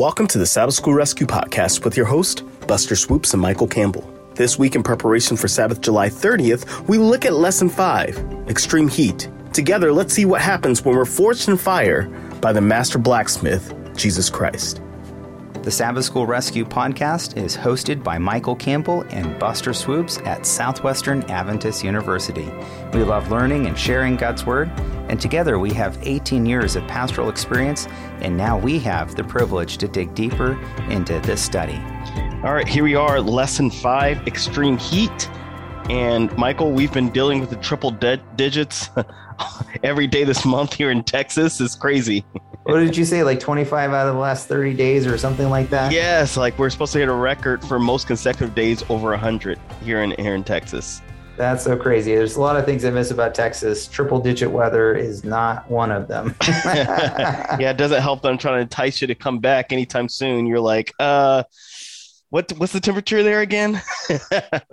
Welcome to the Sabbath School Rescue Podcast with your host, Buster Swoopes and Michael Campbell. This week, in preparation for Sabbath July 30th, we look at Lesson 5 Extreme Heat. Together, let's see what happens when we're forged in fire by the Master Blacksmith, Jesus Christ. The Sabbath School Rescue podcast is hosted by Michael Campbell and Buster Swoopes at Southwestern Adventist University. We love learning and sharing God's Word, and together we have 18 years of pastoral experience, and now we have the privilege to dig deeper into this study. All right, here we are, Lesson 5 Extreme Heat. And Michael, we've been dealing with the triple de- digits every day this month here in Texas. It's crazy. what did you say? Like 25 out of the last 30 days or something like that? Yes, like we're supposed to hit a record for most consecutive days over 100 here in here in Texas. That's so crazy. There's a lot of things I miss about Texas. Triple digit weather is not one of them. yeah, it doesn't help that I'm trying to entice you to come back anytime soon. You're like, uh, what what's the temperature there again?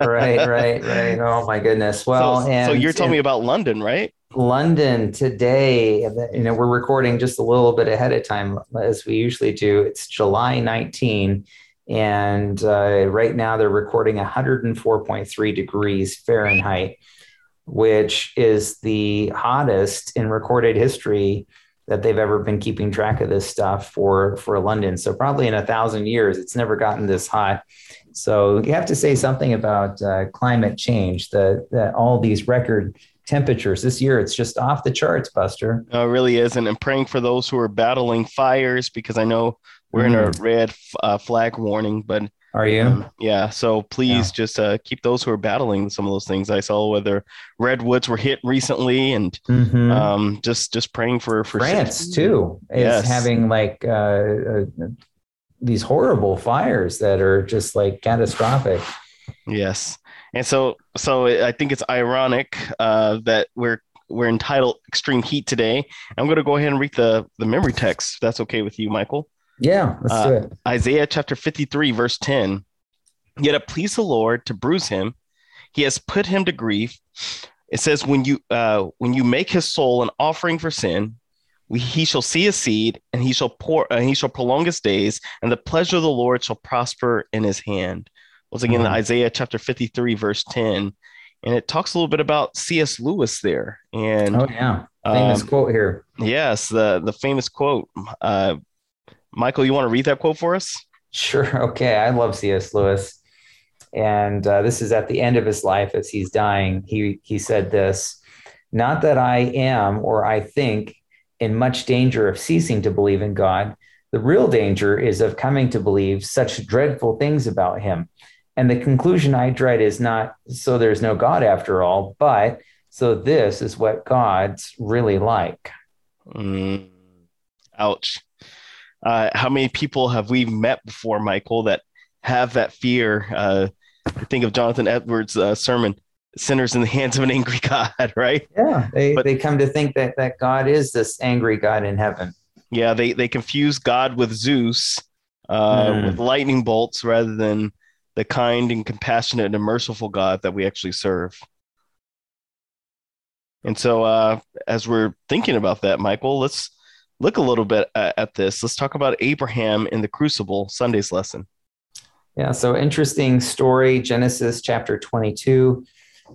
right, right, right. Oh my goodness. Well, so, and, so you're telling me about London, right? London today, you know, we're recording just a little bit ahead of time as we usually do. It's July 19, and uh, right now they're recording 104.3 degrees Fahrenheit, which is the hottest in recorded history that they've ever been keeping track of this stuff for for London. So probably in a thousand years, it's never gotten this high. So you have to say something about uh, climate change. That that all these record temperatures this year. It's just off the charts, Buster. No, it really is. And I'm praying for those who are battling fires because I know we're mm. in a mm. red uh, flag warning, but are you? Um, yeah. So please yeah. just uh, keep those who are battling some of those things. I saw whether redwoods were hit recently, and mm-hmm. um, just just praying for for France safety. too is yes. having like uh, uh, these horrible fires that are just like catastrophic. Yes. And so, so I think it's ironic uh, that we're we're entitled "Extreme Heat" today. I'm going to go ahead and read the the memory text. If that's okay with you, Michael. Yeah, let's uh, do it. Isaiah chapter 53, verse 10. Yet it pleased the Lord to bruise him; he has put him to grief. It says, "When you uh, when you make his soul an offering for sin, we, he shall see a seed, and he shall pour, uh, he shall prolong his days, and the pleasure of the Lord shall prosper in his hand." Once again, mm-hmm. Isaiah chapter 53, verse 10. And it talks a little bit about C.S. Lewis there. And oh, yeah. Famous um, quote here. Yes, the, the famous quote. Uh, Michael, you want to read that quote for us? Sure. Okay. I love C.S. Lewis. And uh, this is at the end of his life as he's dying. He, he said this Not that I am or I think in much danger of ceasing to believe in God. The real danger is of coming to believe such dreadful things about him and the conclusion I dread is not so there's no God after all, but so this is what God's really like. Mm, ouch. Uh, how many people have we met before, Michael, that have that fear? Uh, think of Jonathan Edwards' uh, sermon, Sinners in the Hands of an Angry God, right? Yeah, they, but, they come to think that, that God is this angry God in heaven. Yeah, they, they confuse God with Zeus, uh, mm. with lightning bolts rather than the kind and compassionate and merciful God that we actually serve. And so, uh, as we're thinking about that, Michael, let's look a little bit at, at this. Let's talk about Abraham in the crucible, Sunday's lesson. Yeah, so interesting story, Genesis chapter 22,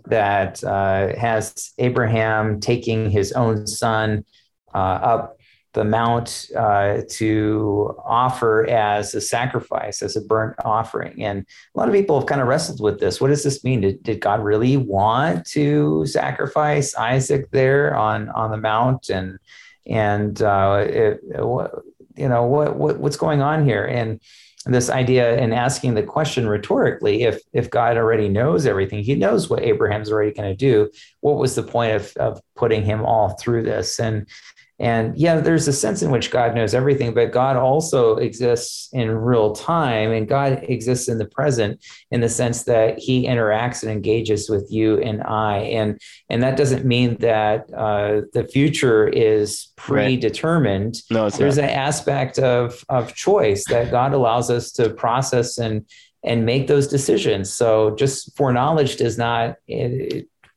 that uh, has Abraham taking his own son uh, up the mount uh, to offer as a sacrifice, as a burnt offering. And a lot of people have kind of wrestled with this. What does this mean? Did, did God really want to sacrifice Isaac there on, on the mount? And and uh, it, you know what, what what's going on here? And this idea and asking the question rhetorically if if god already knows everything he knows what abraham's already going to do what was the point of, of putting him all through this and and yeah, there's a sense in which God knows everything, but God also exists in real time and God exists in the present in the sense that he interacts and engages with you and I. And, and that doesn't mean that uh, the future is predetermined. Right. No, there's not. an aspect of, of choice that God allows us to process and, and make those decisions. So just foreknowledge does not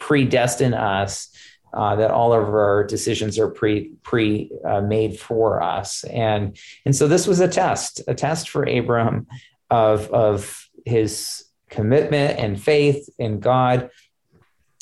predestine us uh, that all of our decisions are pre pre uh, made for us, and and so this was a test, a test for Abram of of his commitment and faith in God,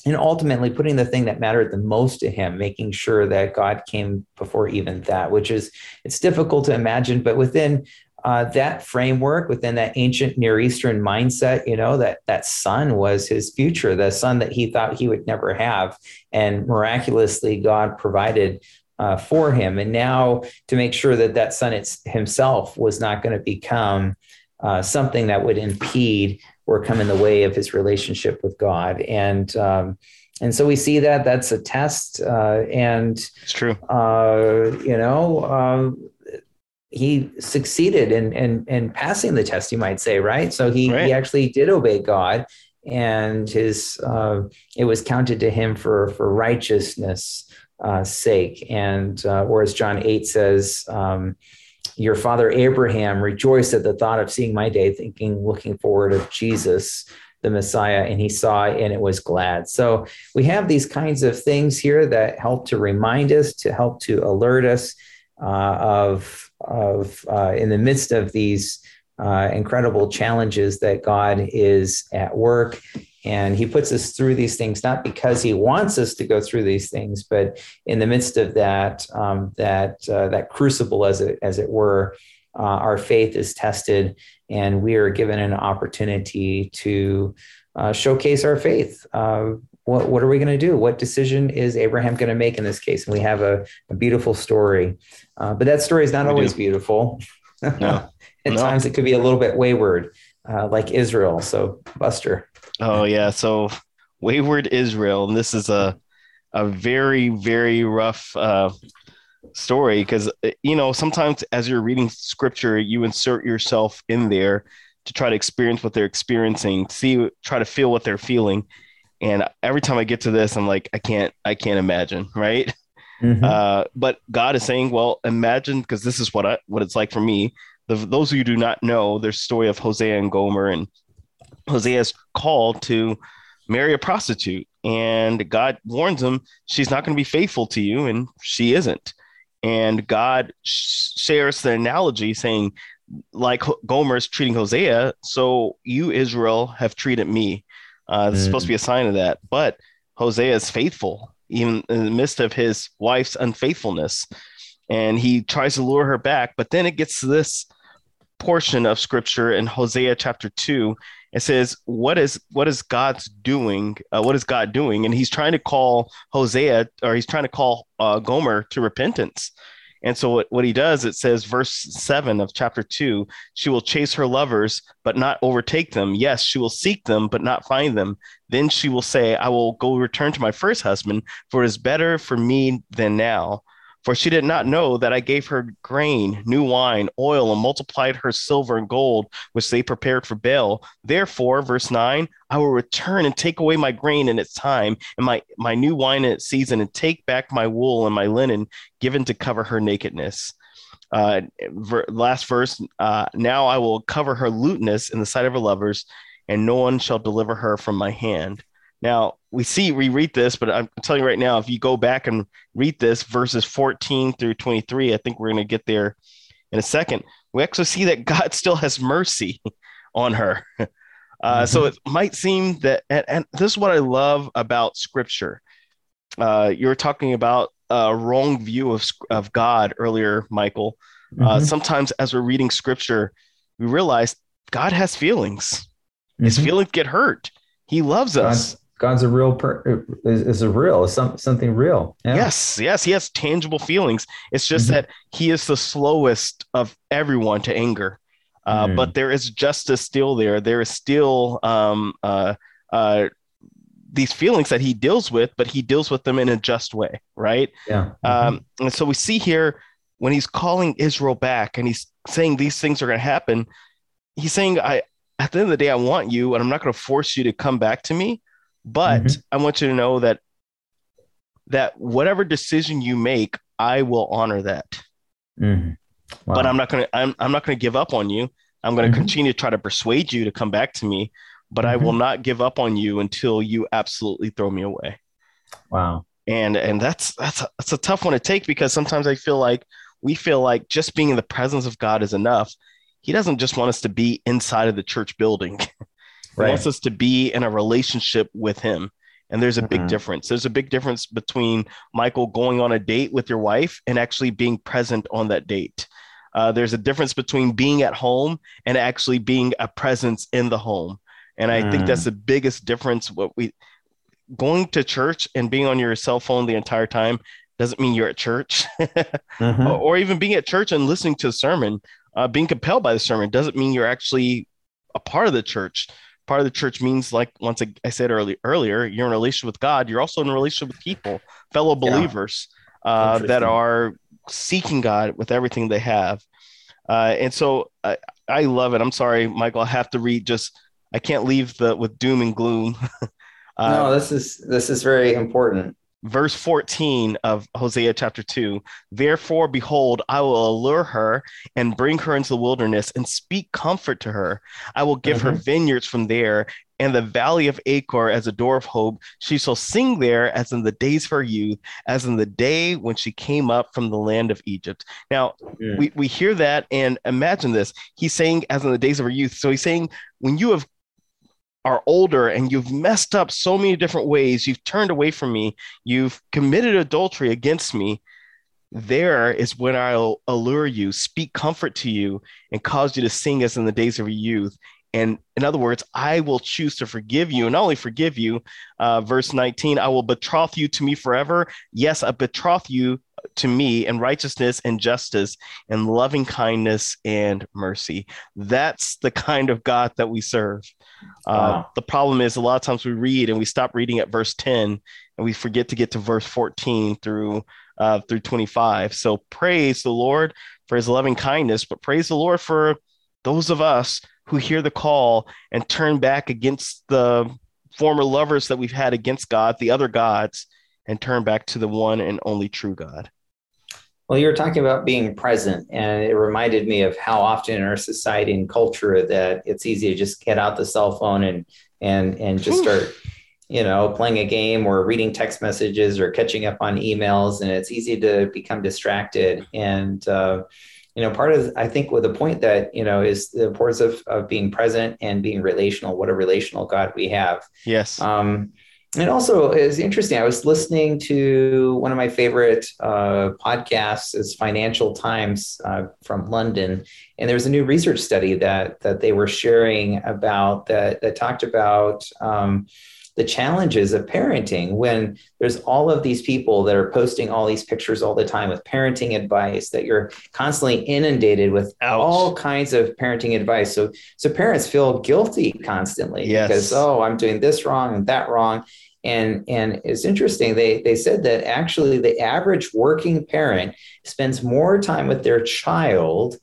and ultimately putting the thing that mattered the most to him, making sure that God came before even that, which is it's difficult to imagine, but within uh, that framework within that ancient Near Eastern mindset, you know, that that son was his future, the son that he thought he would never have. And miraculously, God provided uh, for him. And now to make sure that that son himself was not going to become uh, something that would impede or come in the way of his relationship with God. And, um, and so we see that that's a test, uh, and it's true. Uh, you know, um, he succeeded in, in, in passing the test, you might say, right? So he, right. he actually did obey God and his, uh, it was counted to him for, for righteousness uh, sake. And uh, whereas John 8 says, um, your father Abraham rejoiced at the thought of seeing my day, thinking, looking forward of Jesus, the Messiah, and he saw it and it was glad. So we have these kinds of things here that help to remind us, to help to alert us uh, of of uh, in the midst of these uh, incredible challenges that God is at work. And he puts us through these things not because he wants us to go through these things, but in the midst of that um, that uh, that crucible, as it as it were, uh, our faith is tested, and we are given an opportunity to uh, showcase our faith. What, what are we going to do? What decision is Abraham going to make in this case? And we have a, a beautiful story uh, but that story is not we always do. beautiful. No. At no. times it could be a little bit wayward, uh, like Israel. So, Buster. Oh yeah, so wayward Israel, and this is a a very very rough uh, story because uh, you know sometimes as you're reading scripture, you insert yourself in there to try to experience what they're experiencing, see, try to feel what they're feeling. And every time I get to this, I'm like, I can't, I can't imagine, right? Mm-hmm. Uh, but God is saying, well, imagine because this is what I, what it's like for me. The, those of you do not know, there's story of Hosea and Gomer, and Hosea is called to marry a prostitute, and God warns him she's not going to be faithful to you, and she isn't. And God sh- shares the analogy saying, like Gomer is treating Hosea, so you Israel have treated me. Uh, it's mm. supposed to be a sign of that, but Hosea is faithful even in the midst of his wife's unfaithfulness. And he tries to lure her back. But then it gets to this portion of scripture in Hosea chapter 2. It says, What is what is God's doing? Uh, what is God doing? And he's trying to call Hosea, or he's trying to call uh, Gomer to repentance. And so what, what he does, it says, verse seven of chapter two, she will chase her lovers, but not overtake them. Yes, she will seek them, but not find them. Then she will say, I will go return to my first husband, for it is better for me than now. For she did not know that I gave her grain, new wine, oil, and multiplied her silver and gold, which they prepared for Baal. Therefore, verse 9, I will return and take away my grain in its time, and my, my new wine in its season, and take back my wool and my linen given to cover her nakedness. Uh, ver- last verse, uh, now I will cover her lewdness in the sight of her lovers, and no one shall deliver her from my hand. Now we see we read this, but I'm telling you right now, if you go back and read this verses 14 through 23, I think we're going to get there in a second. We actually see that God still has mercy on her. Uh, mm-hmm. So it might seem that, and, and, this is what I love about Scripture. Uh, you were talking about a wrong view of of God earlier, Michael. Uh, mm-hmm. Uh, sometimes as we're reading Scripture, we realize God has feelings. His mm-hmm. feelings get hurt. He loves us. God's a real per, is, is a real is some, something real. Yeah. Yes, yes, he has tangible feelings. It's just mm-hmm. that he is the slowest of everyone to anger. Uh, mm. But there is justice still there. There is still um, uh, uh, these feelings that he deals with, but he deals with them in a just way, right? Yeah. Mm-hmm. Um, and so we see here when he's calling Israel back and he's saying these things are going to happen. He's saying, "I at the end of the day, I want you, and I'm not going to force you to come back to me." But mm-hmm. I want you to know that that whatever decision you make, I will honor that. Mm-hmm. Wow. But I'm not gonna I'm I'm not gonna give up on you. I'm gonna mm-hmm. continue to try to persuade you to come back to me, but I will mm-hmm. not give up on you until you absolutely throw me away. Wow. and and that's that's a, that's a tough one to take because sometimes I feel like we feel like just being in the presence of God is enough. He doesn't just want us to be inside of the church building. Right. Wants us to be in a relationship with him. And there's a big mm-hmm. difference. There's a big difference between Michael going on a date with your wife and actually being present on that date. Uh, there's a difference between being at home and actually being a presence in the home. And I mm. think that's mm. the biggest difference. What we going to church and being on your cell phone the entire time doesn't mean you're at church, mm-hmm. or, even being at church and listening to the sermon, uh, being compelled by the sermon doesn't mean you're actually a part of the church part of the church means like once I said early, earlier, you're in a relationship with God. You're also in a relationship with people, fellow believers yeah. uh, that are seeking God with everything they have. Uh, and so I, I love it. I'm sorry, Michael. I have to read just. I can't leave the with doom and gloom. uh, no, this is this is very important verse 14 of Hosea chapter 2 Therefore, behold, I will allure her and bring her into the wilderness and speak comfort to her. I will give mm-hmm. her vineyards from there and the valley of Achor as a door of hope. She shall sing there as in the days of her youth, as in the day when she came up from the land of Egypt. Now, yeah. we, we hear that and imagine this. He's saying, as in the days of her youth. So he's saying, when you have are older and you've messed up so many different ways, you've turned away from me, you've committed adultery against me, there is when I'll allure you, speak comfort to you, and cause you to sing as in the days of your youth. And in other words, I will choose to forgive you, and not only forgive you, uh, verse 19, I will betroth you to me forever. Yes, I betroth you to me and righteousness and justice and loving kindness and mercy. That's the kind of God that we serve. Uh. The problem is a lot of times we read and we stop reading at verse 10 and we forget to get to verse 14 through uh, through 25. So praise the Lord for his loving kindness, but praise the Lord for those of us who hear the call and turn back against the former lovers that we've had against God, the other gods, and turn back to the one and only true God. Well, you were talking about being present, and it reminded me of how often in our society and culture that it's easy to just get out the cell phone and and and just start, you know, playing a game or reading text messages or catching up on emails, and it's easy to become distracted. And uh, you know, part of I think with the point that you know is the importance of of being present and being relational. What a relational God we have. Yes. Um, and also it's interesting. I was listening to one of my favorite uh, podcasts is Financial Times uh, from London, and there was a new research study that that they were sharing about that that talked about um, the challenges of parenting when there's all of these people that are posting all these pictures all the time with parenting advice that you're constantly inundated with Ouch. all kinds of parenting advice so so parents feel guilty constantly yes. because oh i'm doing this wrong and that wrong and and it's interesting they they said that actually the average working parent spends more time with their child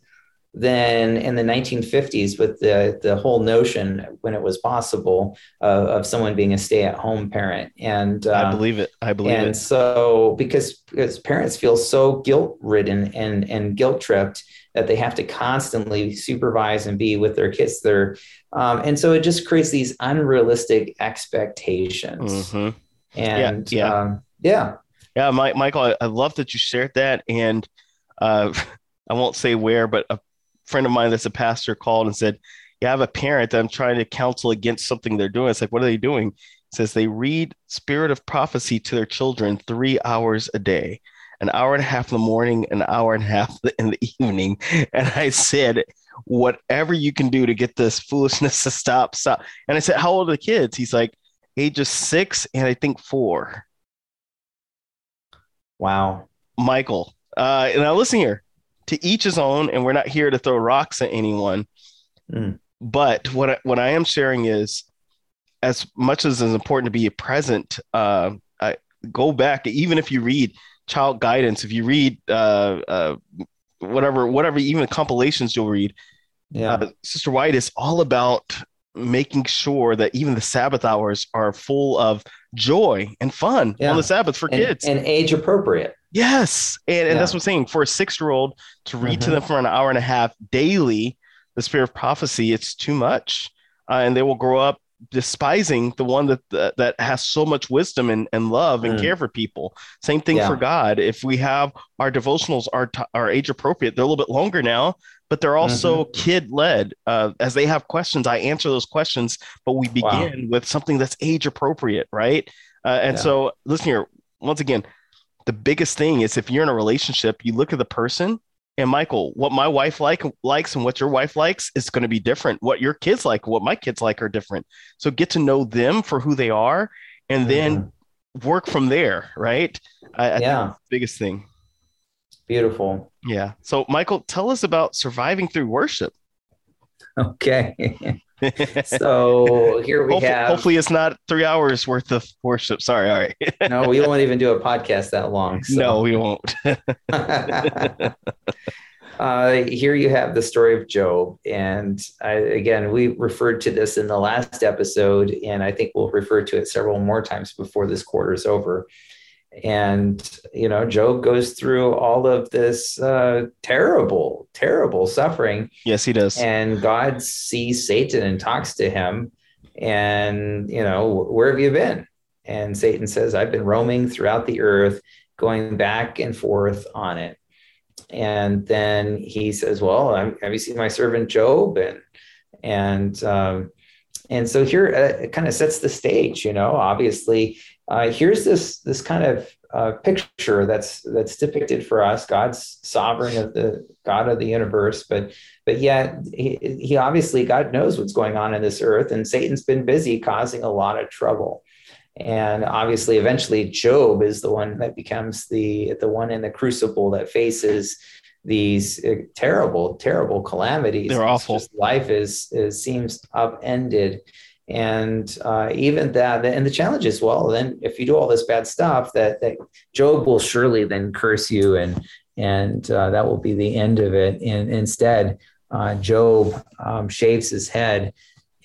than in the 1950s with the the whole notion when it was possible of, of someone being a stay-at-home parent. And uh, i believe it. I believe and it. and so because because parents feel so guilt-ridden and and guilt-tripped that they have to constantly supervise and be with their kids they're um, and so it just creates these unrealistic expectations mm-hmm. and yeah yeah. Um, yeah yeah My, michael I, I, love that you shared that and uh, i won't say where but a friend of mine that's a pastor called and said, Yeah, I have a parent that I'm trying to counsel against something they're doing. It's like, what are they doing? It says they read Spirit of Prophecy to their children three hours a day, an hour and a half in the morning, an hour and a half in the evening. And I said, Whatever you can do to get this foolishness to stop, stop. And I said, How old are the kids? He's like, Ages six and I think four. Wow. Michael, uh, now listen here to each his own, and we're not here to throw rocks at anyone. Mm. But what I, what I am sharing is, as much as it's important to be present, uh, I, go back. Even if you read child guidance, if you read uh, uh, whatever, whatever, even the compilations you'll read, yeah, uh, Sister White is all about making sure that even the Sabbath hours are full of joy and fun yeah. on the Sabbath for and, kids and age appropriate. Yes. And, and yeah. that's what I'm saying. For a six year old to read mm-hmm. to them for an hour and a half daily, the spirit of prophecy, it's too much. Uh, and they will grow up despising the one that that, that has so much wisdom and, and love and Mm. care for people. Same thing Yeah. for God. If we have our devotionals are t- are age appropriate, they're a little bit longer now, but they're also Mm-hmm. kid led. Uh, as they have questions, I answer those questions, but we Wow. begin with something that's age appropriate, right? Uh, and Yeah. so, listen here. Once again, the biggest thing is if you're in a relationship, you look at the person. And Michael, what my wife like likes and what your wife likes is going to be different. What your kids like, what my kids like are different. So get to know them for who they are, and then mm-hmm. work from there. Right? I, I think Yeah. that's the biggest thing. Beautiful. Yeah. So Michael, tell us about surviving through worship. Okay. So here we hopefully, have. hopefully it's not three hours worth of worship. Sorry. All right. no, we won't even do a podcast that long. so. No, we won't. uh, here you have the story of Job. And I, again, we referred to this in the last episode, and I think we'll refer to it several more times before this quarter is over. And, you know, Job goes through all of this uh, terrible, terrible suffering. yes, he does. And God sees Satan and talks to him. And, you know, where have you been? And Satan says, I've been roaming throughout the earth, going back and forth on it. And then he says, Well, I'm, have you seen my servant Job? And, and, um, and so here uh, it kind of sets the stage, you know, obviously, uh, here's this, this kind of uh, picture that's, that's depicted for us, God's sovereign of the God of the universe, but but yet he, he obviously god knows what's going on in this earth and satan's been busy causing a lot of trouble. And obviously eventually job is the one that becomes the the one in the crucible that faces these uh, terrible terrible calamities They're awful. just life is, is seems upended and uh, even that and the challenge is well then if you do all this bad stuff that that job will surely then curse you and and uh, that will be the end of it. And instead, uh, Job um, shaves his head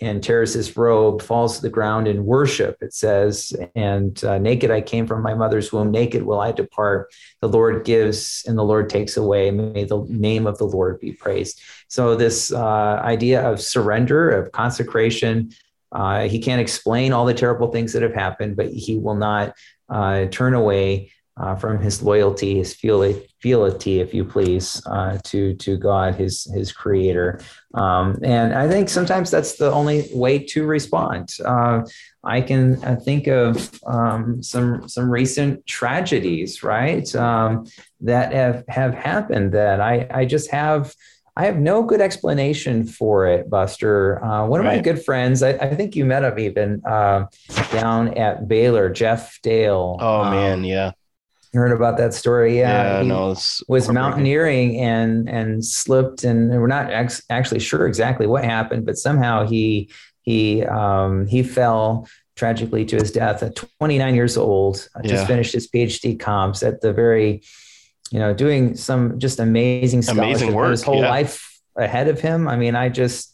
and tears his robe, falls to the ground in worship, it says, and uh, naked I came from my mother's womb, naked will I depart. The Lord gives and the Lord takes away. May the name of the Lord be praised. So, this uh, idea of surrender, of consecration, uh, he can't explain all the terrible things that have happened, but he will not uh, turn away uh, from his loyalty, his fealty, if you please, uh, to to God, his his Creator. Um, and I think sometimes that's the only way to respond. Uh, I can uh, think of um, some some recent tragedies, right, um, that have have happened that I I just have. I have no good explanation for it, Buster. Uh, one of my good friends, I, I think you met him even uh, down at Baylor, Jeff Dale. oh um, man, yeah. Heard about that story? Yeah, Yeah, he no, was mountaineering and and slipped, and we're not ex- actually sure exactly what happened, but somehow he he um, he fell tragically to his death at 29 years old. uh, Just finished his PhD comps at the very, you know, doing some just amazing Amazing scholarship, work, His whole yeah. life ahead of him. I mean, I just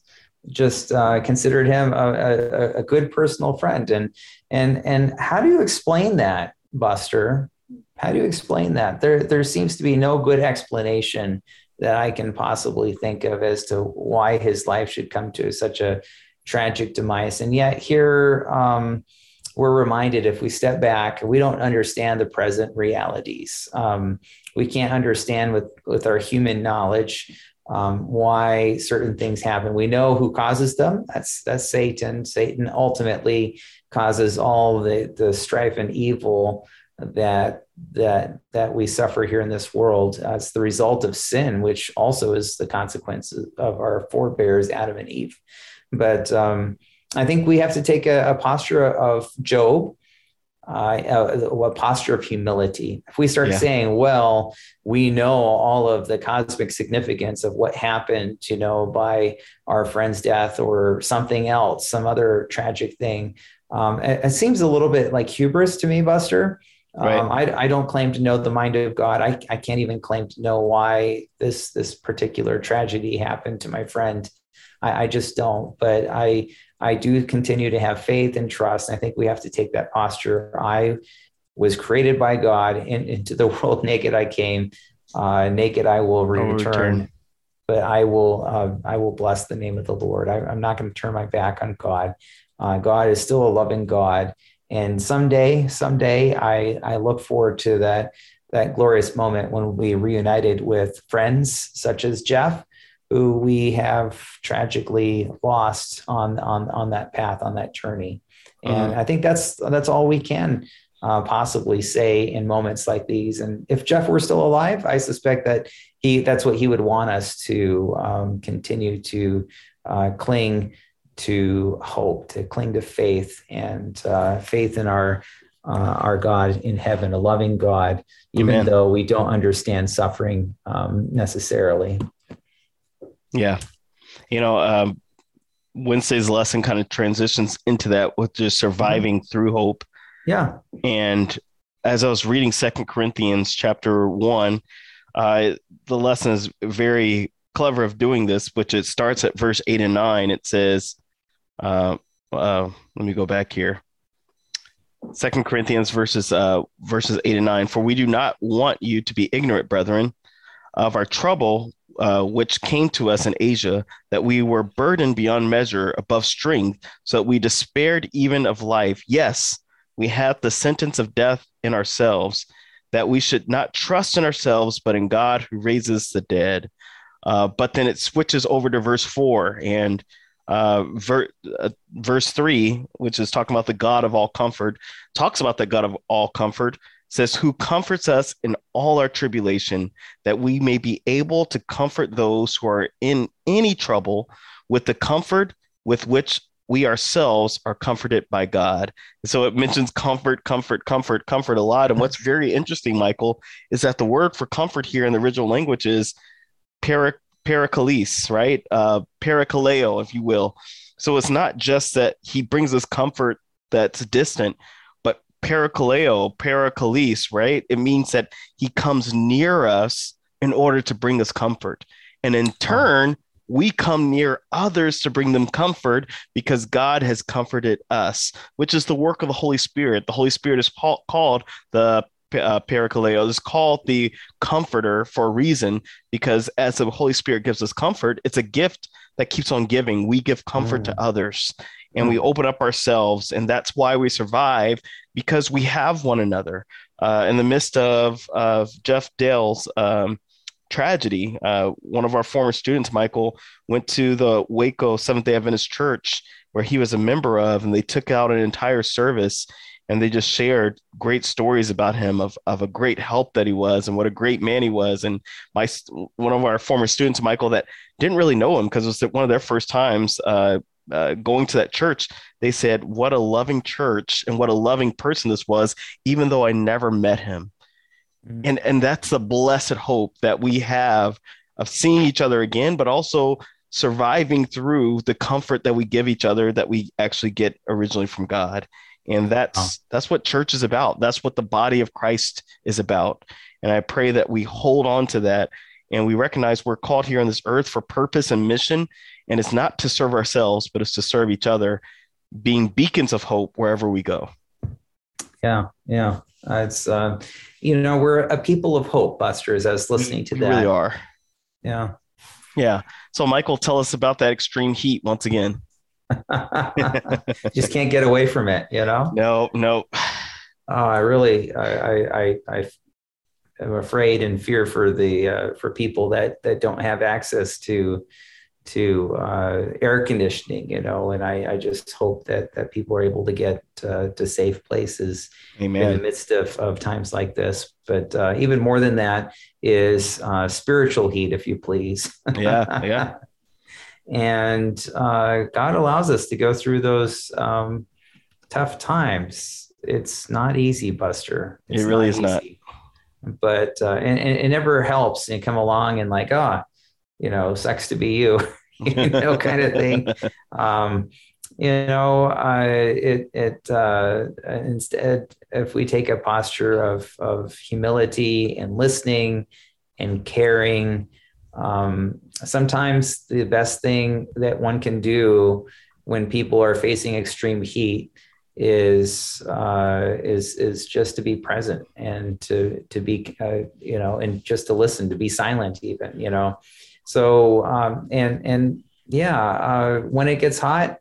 just uh, considered him a, a, a good personal friend, and and and how do you explain that, Buster? How do you explain that? There there seems to be no good explanation that I can possibly think of as to why his life should come to such a tragic demise. And yet here um, we're reminded if we step back, we don't understand the present realities. Um, we can't understand with with our human knowledge um, why certain things happen. We know who causes them. That's that's Satan. Satan ultimately causes all the the strife and evil that that that we suffer here in this world as the result of sin, which also is the consequences of our forebears Adam and Eve. But um, I think we have to take a, a posture of Job, uh, a, a posture of humility. If we start Yeah. saying, "Well, we know all of the cosmic significance of what happened, you know, by our friend's death or something else, some other tragic thing," um, it, it seems a little bit like hubris to me, Buster. Right. Um, I, I don't claim to know the mind of God. I, I can't even claim to know why this this particular tragedy happened to my friend. I, I just don't. But I I do continue to have faith and trust. I think we have to take that posture. I was created by God, and into the world naked I came, uh, naked I will return. return. But I will uh, I will bless the name of the Lord. I, I'm not going to turn my back on God. Uh, God is still a loving God. And someday, someday, I, I look forward to that, that glorious moment when we reunited with friends such as Jeff, who we have tragically lost on, on, on that path, on that journey. And mm-hmm. I think that's that's all we can uh, possibly say in moments like these. And if Jeff were still alive, I suspect that he that's what he would want us to um, continue to uh, cling to hope, to cling to faith and uh, faith in our uh, our God in heaven, a loving God, even Amen. though we don't understand suffering um, necessarily. Yeah, you know, um, Wednesday's lesson kind of transitions into that with just surviving mm-hmm. through hope. Yeah, and as I was reading Second Corinthians chapter one, uh, the lesson is very clever of doing this, which it starts at verse eight and nine. It says, uh, uh, let me go back here. Second Corinthians verses uh, verses eight and nine. For we do not want you to be ignorant, brethren, of our trouble uh, which came to us in Asia, that we were burdened beyond measure, above strength, so that we despaired even of life. Yes, we had the sentence of death in ourselves that we should not trust in ourselves, but in God who raises the dead. Uh, but then it switches over to verse four and uh, ver- uh, verse three, which is talking about the God of all comfort, talks about the God of all comfort, says, Who comforts us in all our tribulation, that we may be able to comfort those who are in any trouble with the comfort with which we ourselves are comforted by God. so it mentions comfort, comfort, comfort, comfort a lot. And what's very interesting, Michael, is that the word for comfort here in the original language is paraklesis, right? Uh, parakaleo, if you will. So it's not just that he brings us comfort that's distant, but parakaleo, paraklesis, right? It means that he comes near us in order to bring us comfort. And in turn, we come near others to bring them comfort because God has comforted us, which is the work of the Holy Spirit. The Holy Spirit is called the uh, is called the comforter for a reason because as the Holy Spirit gives us comfort, it's a gift that keeps on giving. We give comfort mm. to others and we mm. open up ourselves, and that's why we survive because we have one another. Uh, in the midst of, of Jeff Dale's um, tragedy. Uh, one of our former students, Michael, went to the Waco Seventh day Adventist Church where he was a member of, and they took out an entire service and they just shared great stories about him of, of a great help that he was and what a great man he was. And my one of our former students, Michael, that didn't really know him because it was one of their first times uh, uh, going to that church, they said, What a loving church and what a loving person this was, even though I never met him. Mm-hmm. And and that's the blessed hope that we have of seeing each other again, but also surviving through the comfort that we give each other that we actually get originally from God. And that's that's what church is about. That's what the body of Christ is about. And I pray that we hold on to that and we recognize we're called here on this earth for purpose and mission. And it's not to serve ourselves, but it's to serve each other, being beacons of hope wherever we go. Yeah, yeah. Uh, it's uh, you know we're a people of hope, Busters. I was listening to we that. Really are. Yeah. Yeah. So Michael, tell us about that extreme heat once again. Just can't get away from it, you know. No, no. Oh, I really, I, I, I, am afraid and fear for the uh, for people that that don't have access to to uh, air conditioning, you know, and I, I just hope that that people are able to get uh, to safe places Amen. in the midst of, of times like this. But uh, even more than that is uh, spiritual heat, if you please. Yeah, yeah. And uh, God allows us to go through those um, tough times. It's not easy, Buster. It's it really not is easy. not. But uh, and, and it never helps. And you come along and like, ah, oh, you know, sucks to be you, you know, kind of thing. Um, you know, uh, it, it uh, instead, if we take a posture of, of humility and listening and caring, um, sometimes the best thing that one can do when people are facing extreme heat is uh, is is just to be present and to to be uh, you know and just to listen to be silent even you know so um, and and yeah, uh, when it gets hot,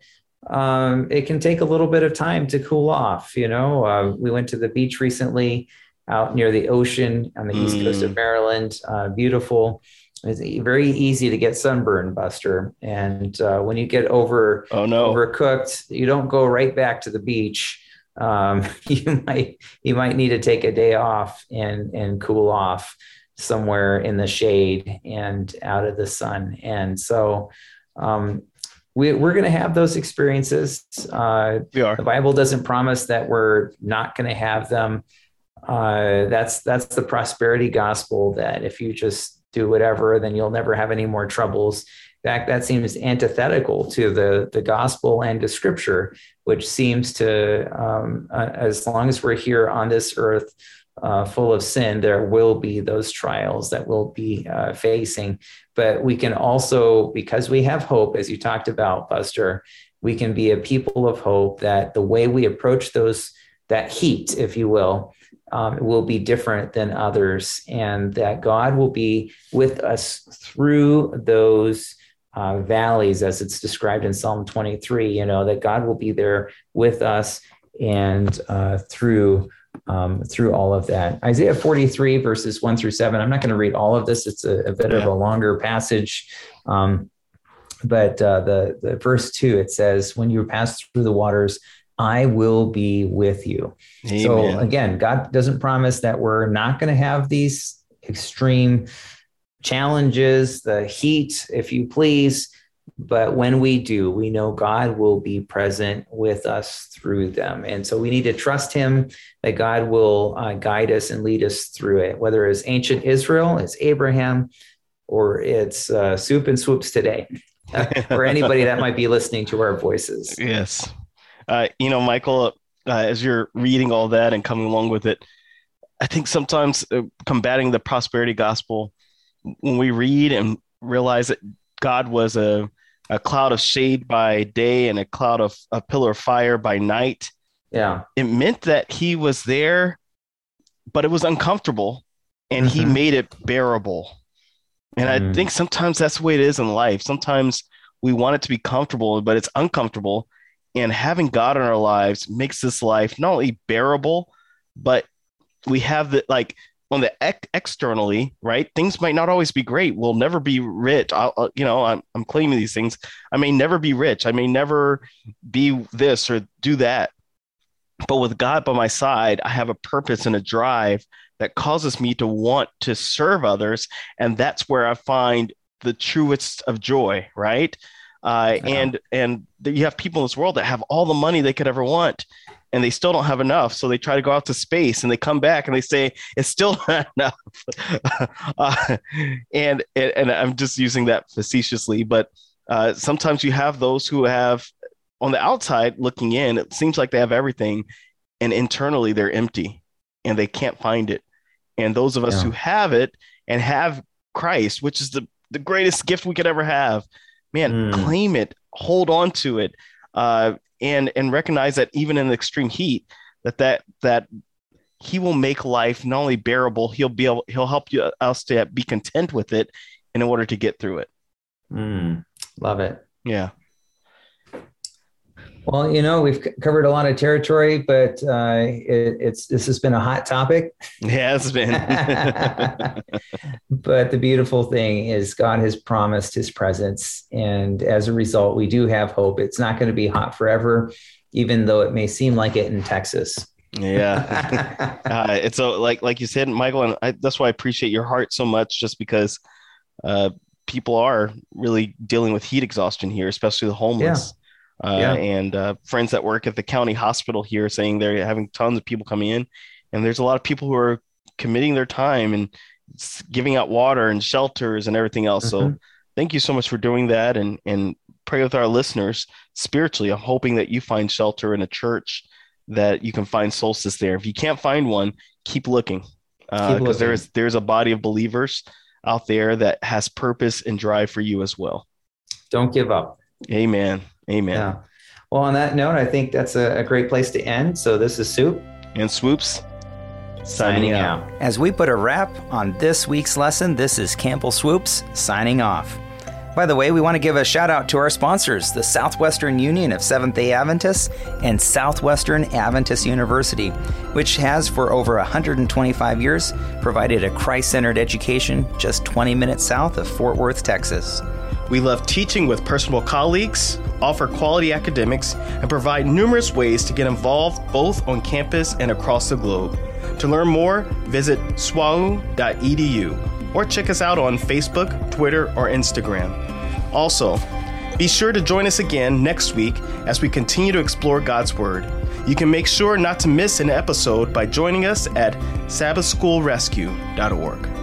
um, it can take a little bit of time to cool off. You know, uh, we went to the beach recently out near the ocean on the mm. east coast of mm. Maryland. Uh, beautiful. It's very easy to get sunburn, Buster. And uh, when you get over oh no overcooked, you don't go right back to the beach. Um, you might you might need to take a day off and and cool off somewhere in the shade and out of the sun. And so um, we, we're going to have those experiences. Uh, we are. The Bible doesn't promise that we're not going to have them. Uh, that's that's the prosperity gospel. That if you just do whatever, then you'll never have any more troubles. Fact, that seems antithetical to the the gospel and to Scripture, which seems to, um, uh, as long as we're here on this earth, uh, full of sin, there will be those trials that we'll be uh, facing. But we can also, because we have hope, as you talked about, Buster, we can be a people of hope that the way we approach those, that heat, if you will, um, will be different than others, and that God will be with us through those. Uh, valleys, as it's described in Psalm 23, you know, that God will be there with us and uh, through um, through all of that. Isaiah 43, verses 1 through 7. I'm not going to read all of this, it's a, a bit yeah. of a longer passage. Um, but uh, the, the verse 2, it says, When you pass through the waters, I will be with you. Amen. So again, God doesn't promise that we're not going to have these extreme challenges, the heat, if you please. But when we do, we know God will be present with us through them. And so we need to trust Him that God will uh, guide us and lead us through it, whether it's ancient Israel, it's Abraham, or it's uh, soup and Swoopes today, or anybody that might be listening to our voices. Yes. Uh, you know, Michael, uh, as you're reading all that and coming along with it, I think sometimes uh, combating the prosperity gospel, when we read and realize that God was a a cloud of shade by day and a cloud of a pillar of fire by night. Yeah. It meant that he was there, but it was uncomfortable and mm-hmm. he made it bearable. And mm. I think sometimes that's the way it is in life. Sometimes we want it to be comfortable, but it's uncomfortable. And having God in our lives makes this life not only bearable, but we have the like on the ex- externally, right? Things might not always be great. We'll never be rich. I'll, you know, I'm, I'm claiming these things. I may never be rich. I may never be this or do that. But with God by my side, I have a purpose and a drive that causes me to want to serve others. And that's where I find the truest of joy, right? Uh. And and you have people in this world that have all the money they could ever want, and they still don't have enough. So they try to go out to space and they come back and they say it's still not enough. uh, and, and, and I'm just using that facetiously, but uh, sometimes you have those who have on the outside looking in, it seems like they have everything, and internally they're empty and they can't find it. And those of us yeah. who have it and have Christ, which is the, the greatest gift we could ever have, man, mm. claim it, hold on to it. Uh, and and recognize that even in the extreme heat that that that he will make life not only bearable he'll be able he'll help you us to be content with it in order to get through it mm, love it yeah well, you know, we've covered a lot of territory, but uh, it, it's this has been a hot topic. Yeah, it's been. but the beautiful thing is, God has promised His presence, and as a result, we do have hope. It's not going to be hot forever, even though it may seem like it in Texas. yeah, uh, it's so like like you said, Michael, and I, that's why I appreciate your heart so much, just because uh, people are really dealing with heat exhaustion here, especially the homeless. Yeah uh, yeah. and uh, friends that work at the county hospital here saying they're having tons of people coming in, and there's a lot of people who are committing their time and giving out water and shelters and everything else. Mm-hmm. So thank you so much for doing that, and and pray with our listeners spiritually. I'm hoping that you find shelter in a church that you can find solstice there. If you can't find one, keep looking because uh, there's there's a body of believers out there that has purpose and drive for you as well. Don't give up. Amen. Amen. Yeah. Well, on that note, I think that's a, a great place to end. So this is Soup and Swoopes signing out. As we put a wrap on this week's lesson, this is Campbell Swoopes signing off. By the way, we want to give a shout out to our sponsors, the Southwestern Union of Seventh day Adventists and Southwestern Adventist University, which has for over 125 years provided a Christ centered education just 20 minutes south of Fort Worth, Texas. We love teaching with personal colleagues, offer quality academics, and provide numerous ways to get involved both on campus and across the globe. To learn more, visit swau.edu or check us out on Facebook, Twitter, or Instagram. Also, be sure to join us again next week as we continue to explore God's Word. You can make sure not to miss an episode by joining us at sabbathschoolrescue.org.